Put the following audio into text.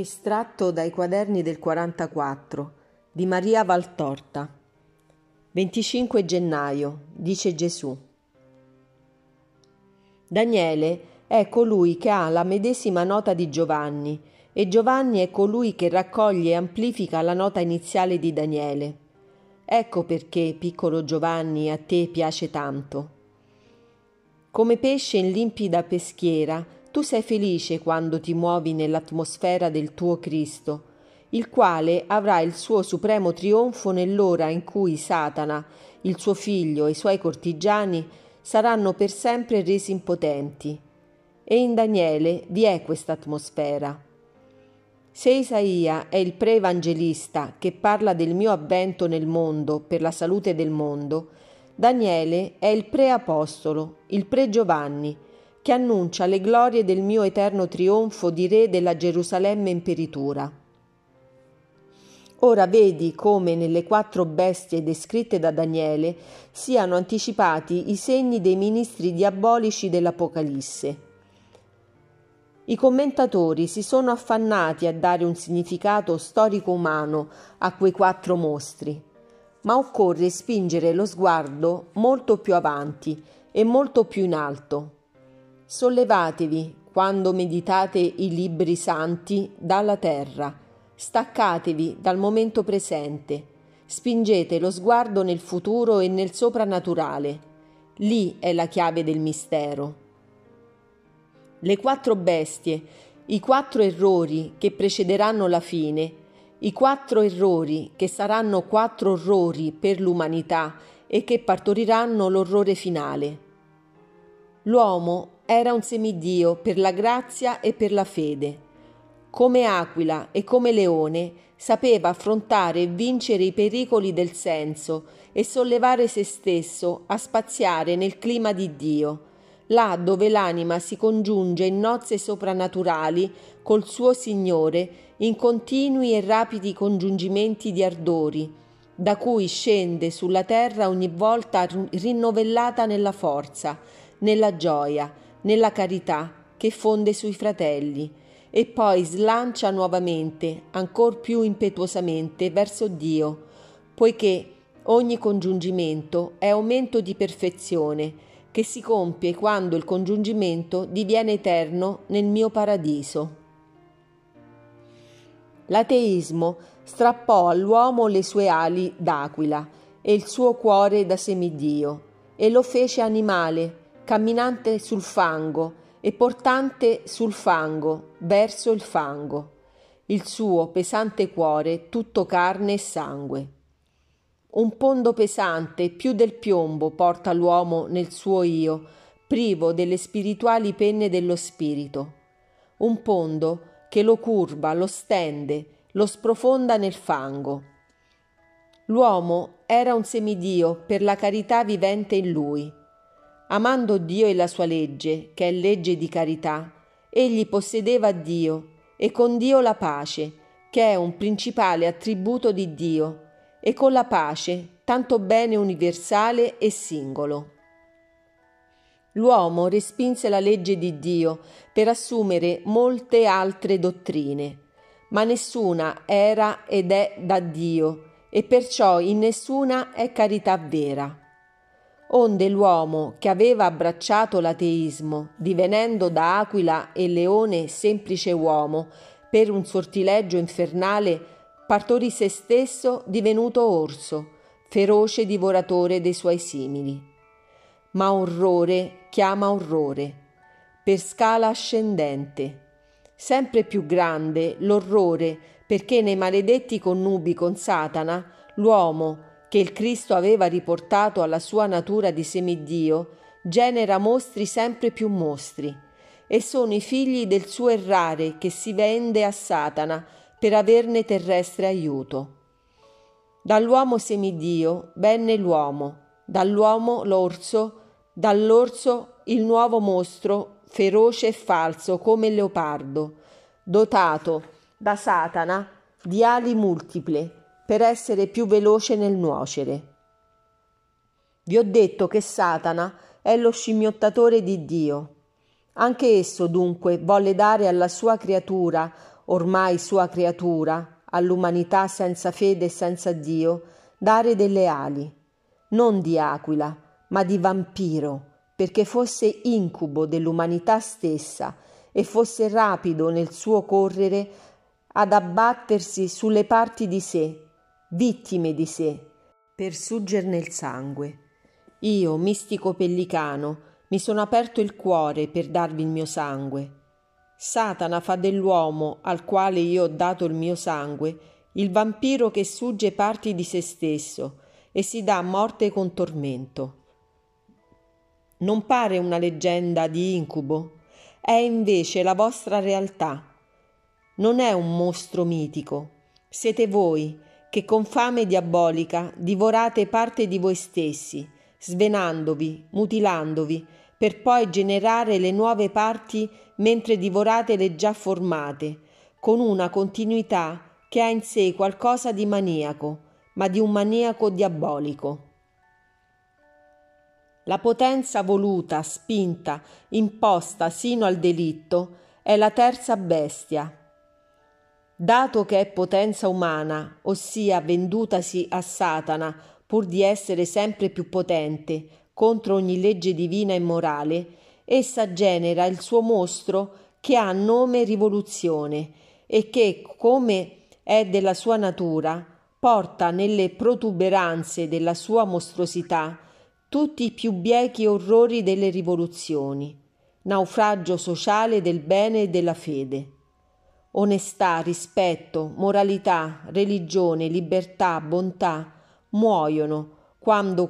Estratto dai quaderni del 44 di Maria Valtorta. 25 gennaio, dice Gesù. Daniele è colui che ha la medesima nota di Giovanni e Giovanni è colui che raccoglie e amplifica la nota iniziale di Daniele. Ecco perché, piccolo Giovanni, a te piace tanto. Come pesce in limpida peschiera, tu sei felice quando ti muovi nell'atmosfera del tuo Cristo, il quale avrà il suo supremo trionfo nell'ora in cui Satana, il suo figlio e i suoi cortigiani saranno per sempre resi impotenti. E in Daniele vi è questa atmosfera. Se Isaia è il pre-evangelista che parla del mio avvento nel mondo per la salute del mondo, Daniele è il pre-apostolo, il pre-Giovanni, che annuncia le glorie del mio eterno trionfo di re della Gerusalemme imperitura. Ora vedi come nelle quattro bestie descritte da Daniele siano anticipati i segni dei ministri diabolici dell'Apocalisse. I commentatori si sono affannati a dare un significato storico umano a quei quattro mostri, ma occorre spingere lo sguardo molto più avanti e molto più in alto Sollevatevi quando meditate i libri santi dalla terra, staccatevi dal momento presente, spingete lo sguardo nel futuro e nel soprannaturale. Lì è la chiave del mistero. Le quattro bestie, i quattro errori che precederanno la fine, i quattro errori che saranno quattro orrori per l'umanità e che partoriranno l'orrore finale. L'uomo era un semidio per la grazia e per la fede. Come aquila e come leone sapeva affrontare e vincere i pericoli del senso e sollevare se stesso a spaziare nel clima di Dio, là dove l'anima si congiunge in nozze soprannaturali col suo Signore in continui e rapidi congiungimenti di ardori, da cui scende sulla terra ogni volta rinnovellata nella forza, nella gioia, nella carità che fonde sui fratelli e poi slancia nuovamente, ancor più impetuosamente, verso Dio, poiché ogni congiungimento è aumento di perfezione che si compie quando il congiungimento diviene eterno nel mio paradiso. L'ateismo strappò all'uomo le sue ali d'aquila e il suo cuore da semidio e lo fece animale camminante sul fango e portante sul fango, verso il fango, il suo pesante cuore tutto carne e sangue. Un pondo pesante più del piombo porta l'uomo nel suo io, privo delle spirituali penne dello spirito. Un pondo che lo curva, lo stende, lo sprofonda nel fango. L'uomo era un semidio per la carità vivente in lui Amando Dio e la sua legge, che è legge di carità, egli possedeva Dio e con Dio la pace, che è un principale attributo di Dio, e con la pace tanto bene universale e singolo. L'uomo respinse la legge di Dio per assumere molte altre dottrine, ma nessuna era ed è da Dio, e perciò in nessuna è carità vera onde l'uomo che aveva abbracciato l'ateismo, divenendo da aquila e leone semplice uomo, per un sortileggio infernale, partorì se stesso divenuto orso, feroce divoratore dei suoi simili. Ma orrore chiama orrore, per scala ascendente. Sempre più grande l'orrore perché nei maledetti connubi con Satana l'uomo, che il Cristo aveva riportato alla sua natura di semidio, genera mostri sempre più mostri, e sono i figli del suo errare che si vende a Satana per averne terrestre aiuto. Dall'uomo semidio venne l'uomo, dall'uomo l'orso, dall'orso il nuovo mostro feroce e falso come il leopardo, dotato da Satana di ali multiple per essere più veloce nel nuocere. Vi ho detto che Satana è lo scimmiottatore di Dio. Anche esso dunque volle dare alla sua creatura ormai sua creatura, all'umanità senza fede e senza Dio, dare delle ali, non di aquila, ma di vampiro, perché fosse incubo dell'umanità stessa e fosse rapido nel suo correre ad abbattersi sulle parti di sé, vittime di sé, per suggerne il sangue. Io, mistico pellicano, mi sono aperto il cuore per darvi il mio sangue. Satana fa dell'uomo al quale io ho dato il mio sangue il vampiro che sugge parti di se stesso e si dà morte con tormento. Non pare una leggenda di incubo? È invece la vostra realtà. Non è un mostro mitico. Siete voi che con fame diabolica divorate parte di voi stessi, svenandovi, mutilandovi, per poi generare le nuove parti mentre divorate le già formate, con una continuità che ha in sé qualcosa di maniaco, ma di un maniaco diabolico. La potenza voluta, spinta, imposta sino al delitto è la terza bestia. Dato che è potenza umana, ossia vendutasi a Satana pur di essere sempre più potente contro ogni legge divina e morale, essa genera il suo mostro che ha nome rivoluzione e che, come è della sua natura, porta nelle protuberanze della sua mostruosità tutti i più biechi orrori delle rivoluzioni, naufragio sociale del bene e della fede. Onestà, rispetto, moralità, religione, libertà, bontà muoiono quando